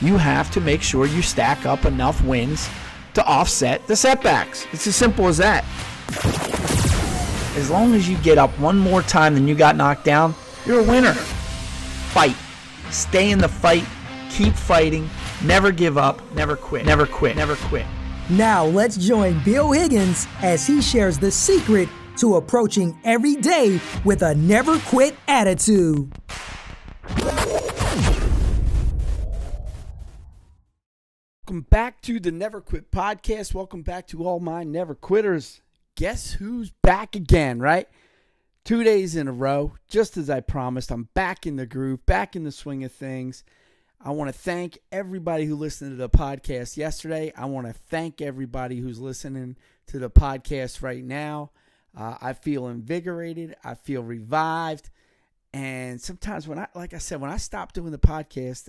you have to make sure you stack up enough wins to offset the setbacks. It's as simple as that. As long as you get up one more time than you got knocked down, you're a winner. Fight. Stay in the fight. Keep fighting. Never give up. Never quit. Never quit. Never quit. Now let's join Bill Higgins as he shares the secret to approaching every day with a never quit attitude. Welcome back to the Never Quit podcast. Welcome back to all my never quitters. Guess who's back again, right? Two days in a row, just as I promised. I'm back in the groove, back in the swing of things. I want to thank everybody who listened to the podcast yesterday. I want to thank everybody who's listening to the podcast right now. Uh, I feel invigorated. I feel revived. And sometimes when I, like I said, when I stop doing the podcast,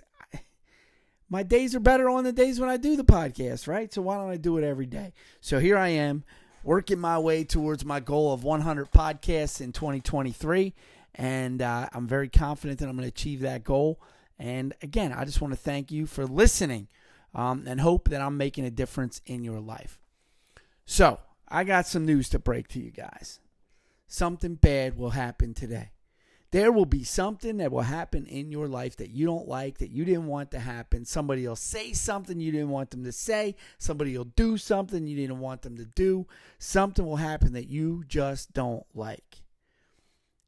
my days are better on the days when I do the podcast, right? So why don't I do it every day? So here I am working my way towards my goal of 100 podcasts in 2023. And uh, I'm very confident that I'm going to achieve that goal. And again, I just want to thank you for listening um, and hope that I'm making a difference in your life. So I got some news to break to you guys. Something bad will happen today. There will be something that will happen in your life that you don't like, that you didn't want to happen. Somebody will say something you didn't want them to say. Somebody will do something you didn't want them to do. Something will happen that you just don't like.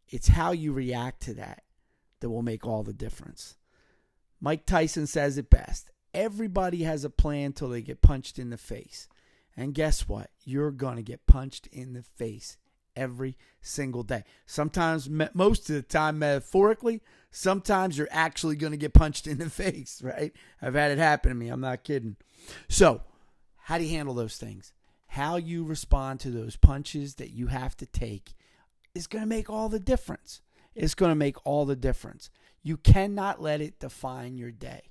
It's how you react to that that will make all the difference. Mike Tyson says it best everybody has a plan till they get punched in the face. And guess what? You're going to get punched in the face every single day. Sometimes, most of the time, metaphorically, sometimes you're actually going to get punched in the face, right? I've had it happen to me. I'm not kidding. So, how do you handle those things? How you respond to those punches that you have to take is going to make all the difference. It's going to make all the difference. You cannot let it define your day.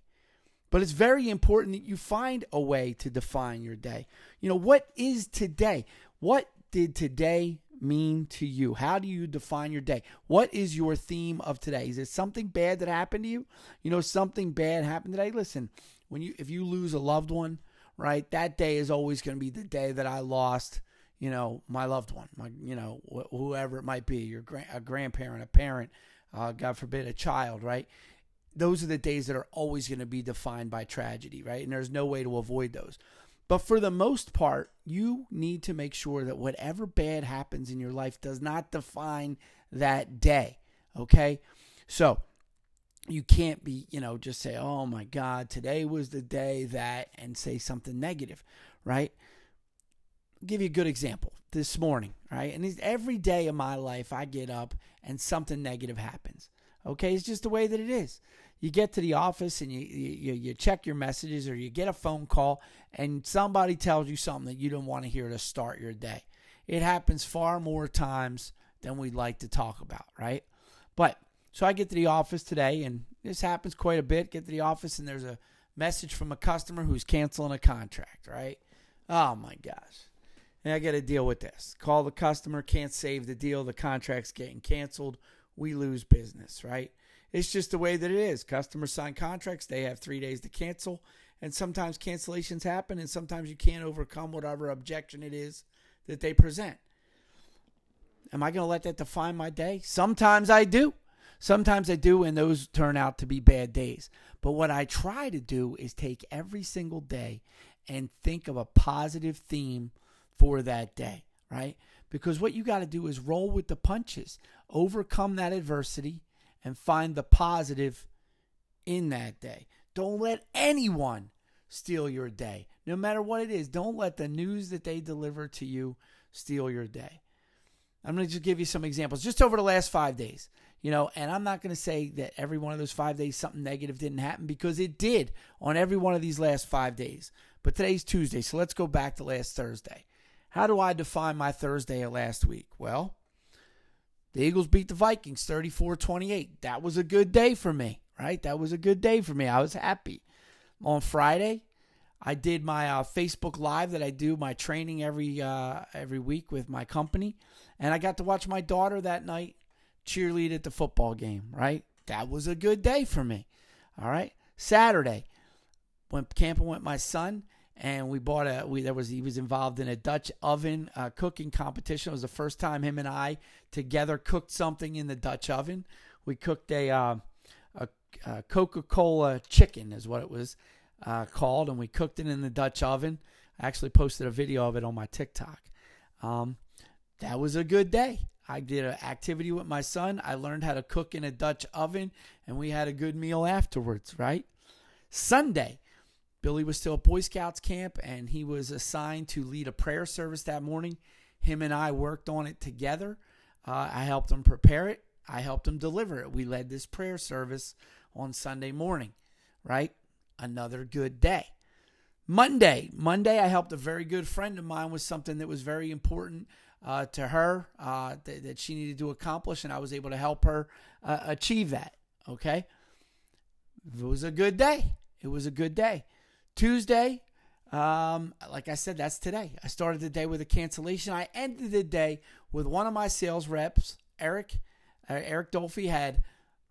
But it's very important that you find a way to define your day. You know, what is today? What did today mean to you? How do you define your day? What is your theme of today? Is it something bad that happened to you? You know, something bad happened today. Listen, when you if you lose a loved one, right? That day is always going to be the day that I lost, you know, my loved one, my you know, wh- whoever it might be, your gra- a grandparent, a parent, uh, God forbid, a child, right? Those are the days that are always going to be defined by tragedy, right? And there's no way to avoid those. But for the most part, you need to make sure that whatever bad happens in your life does not define that day. Okay? So you can't be, you know, just say, oh my God, today was the day that, and say something negative, right? I'll give you a good example this morning, right? And every day of my life, I get up and something negative happens. Okay? It's just the way that it is you get to the office and you, you, you check your messages or you get a phone call and somebody tells you something that you don't want to hear to start your day. It happens far more times than we'd like to talk about, right? But so I get to the office today and this happens quite a bit. Get to the office and there's a message from a customer who's canceling a contract, right? Oh my gosh. And I got to deal with this. Call the customer, can't save the deal, the contract's getting canceled. We lose business, right? It's just the way that it is. Customers sign contracts, they have three days to cancel. And sometimes cancellations happen, and sometimes you can't overcome whatever objection it is that they present. Am I going to let that define my day? Sometimes I do. Sometimes I do, and those turn out to be bad days. But what I try to do is take every single day and think of a positive theme for that day, right? Because what you got to do is roll with the punches, overcome that adversity, and find the positive in that day. Don't let anyone steal your day. No matter what it is, don't let the news that they deliver to you steal your day. I'm going to just give you some examples just over the last five days. You know, and I'm not going to say that every one of those five days something negative didn't happen because it did on every one of these last five days. But today's Tuesday, so let's go back to last Thursday. How do I define my Thursday of last week? Well, the Eagles beat the Vikings 34 28. That was a good day for me, right? That was a good day for me. I was happy. On Friday, I did my uh, Facebook Live that I do my training every uh, every week with my company, and I got to watch my daughter that night cheerlead at the football game. Right, that was a good day for me. All right, Saturday, went camping with my son and we bought a we there was he was involved in a Dutch oven uh, cooking competition. It was the first time him and I together cooked something in the Dutch oven. We cooked a uh, a, a Coca Cola chicken is what it was uh, called, and we cooked it in the Dutch oven. I actually posted a video of it on my TikTok. Um, that was a good day. I did an activity with my son. I learned how to cook in a Dutch oven, and we had a good meal afterwards. Right. Sunday, Billy was still at Boy Scouts camp and he was assigned to lead a prayer service that morning. Him and I worked on it together. Uh, I helped him prepare it, I helped him deliver it. We led this prayer service on Sunday morning, right? Another good day. Monday, Monday, I helped a very good friend of mine with something that was very important uh, to her uh, that, that, she needed to accomplish, and I was able to help her uh, achieve that. Okay, it was a good day. It was a good day. Tuesday, um, like I said, that's today. I started the day with a cancellation. I ended the day with one of my sales reps, Eric. Uh, Eric Dolphy had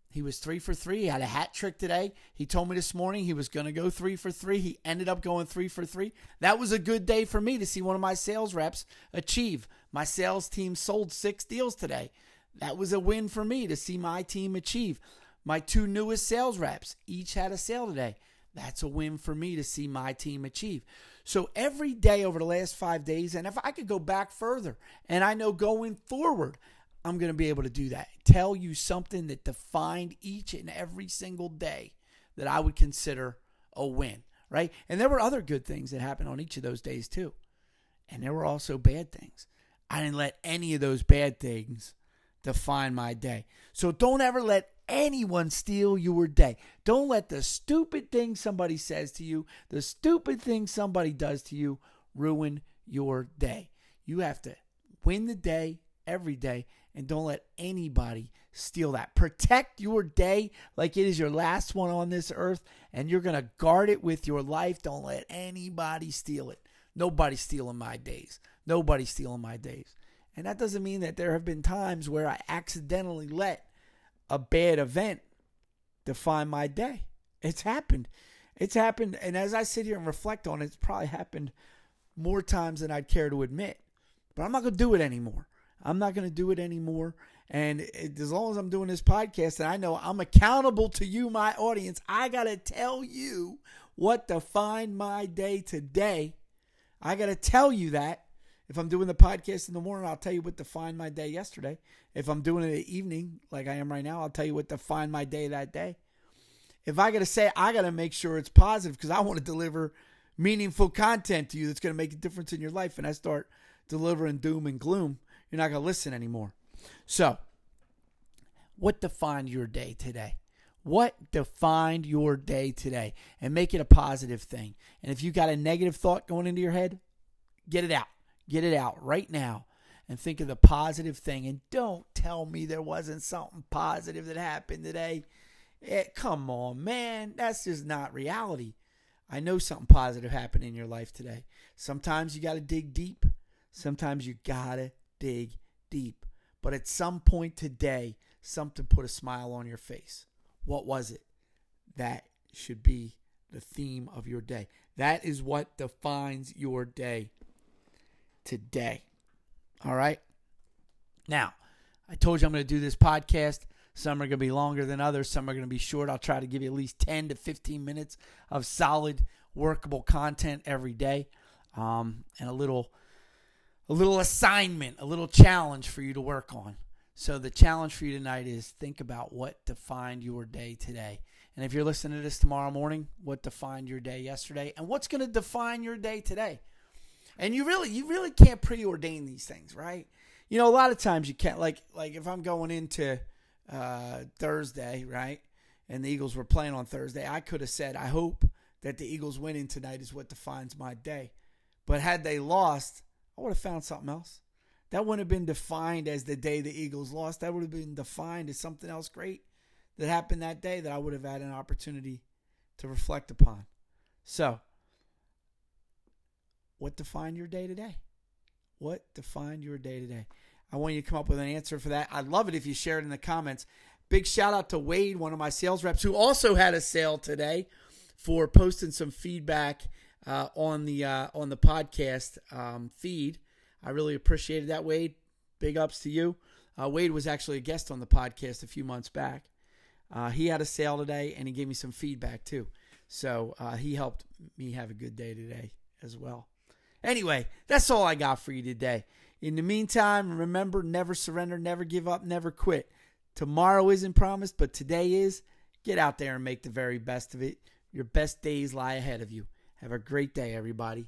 he was three for three. He had a hat trick today. He told me this morning he was going to go three for three. He ended up going three for three. That was a good day for me to see one of my sales reps achieve. My sales team sold six deals today. That was a win for me to see my team achieve. My two newest sales reps each had a sale today. That's a win for me to see my team achieve. So every day over the last five days, and if I could go back further, and I know going forward, I'm going to be able to do that. Tell you something that defined each and every single day that I would consider a win, right? And there were other good things that happened on each of those days too. And there were also bad things. I didn't let any of those bad things define my day. So don't ever let anyone steal your day. Don't let the stupid thing somebody says to you, the stupid thing somebody does to you, ruin your day. You have to win the day every day and don't let anybody steal that. Protect your day like it is your last one on this earth and you're going to guard it with your life. Don't let anybody steal it. Nobody's stealing my days. Nobody's stealing my days. And that doesn't mean that there have been times where I accidentally let a bad event define my day. It's happened. It's happened. And as I sit here and reflect on it, it's probably happened more times than I'd care to admit. But I'm not going to do it anymore. I'm not going to do it anymore. And it, as long as I'm doing this podcast and I know I'm accountable to you, my audience, I got to tell you what defined my day today. I got to tell you that. If I'm doing the podcast in the morning, I'll tell you what defined my day yesterday. If I'm doing it in the evening, like I am right now, I'll tell you what defined my day that day. If I got to say, I got to make sure it's positive because I want to deliver meaningful content to you that's going to make a difference in your life. And I start delivering doom and gloom, you're not going to listen anymore. So, what defined your day today? What defined your day today? And make it a positive thing. And if you got a negative thought going into your head, get it out. Get it out right now and think of the positive thing. And don't tell me there wasn't something positive that happened today. It, eh, come on, man. That's just not reality. I know something positive happened in your life today. Sometimes you got to dig deep. Sometimes you got to dig deep. But at some point today, something put a smile on your face. What was it? That should be the theme of your day. That is what defines your day today. All right. Now, I told you I'm going to do this podcast. Some are going to be longer than others. Some are going to be short. I'll try to give you at least 10 to 15 minutes of solid, workable content every day, um, and a little, a little assignment, a little challenge for you to work on. So the challenge for you tonight is think about what defined your day today. And if you're listening to this tomorrow morning, what defined your day yesterday, and what's going to define your day today? And you really, you really can't preordain these things, right? You know, a lot of times you can't. Like, like if I'm going into uh, Thursday, right, and the Eagles were playing on Thursday, I could have said, I hope that the Eagles winning tonight is what defines my day. But had they lost, I would have found something else. That wouldn't have been defined as the day the Eagles lost. That would have been defined as something else great that happened that day that I would have had an opportunity to reflect upon. So, what defined your day today? What defined your day today? I want you to come up with an answer for that. I'd love it if you share it in the comments. Big shout out to Wade, one of my sales reps, who also had a sale today for posting some feedback uh, on the uh, on the podcast um, feed. I really appreciated that, Wade. Big ups to you. Uh, Wade was actually a guest on the podcast a few months back. Uh, he had a sale today, and he gave me some feedback too. So uh, he helped me have a good day today as well. Anyway, that's all I got for you today. In the meantime, remember never surrender, never give up, never quit. Tomorrow isn't promised, but today is. Get out there and make the very best of it. Your best days lie ahead of you. Have a great day, everybody.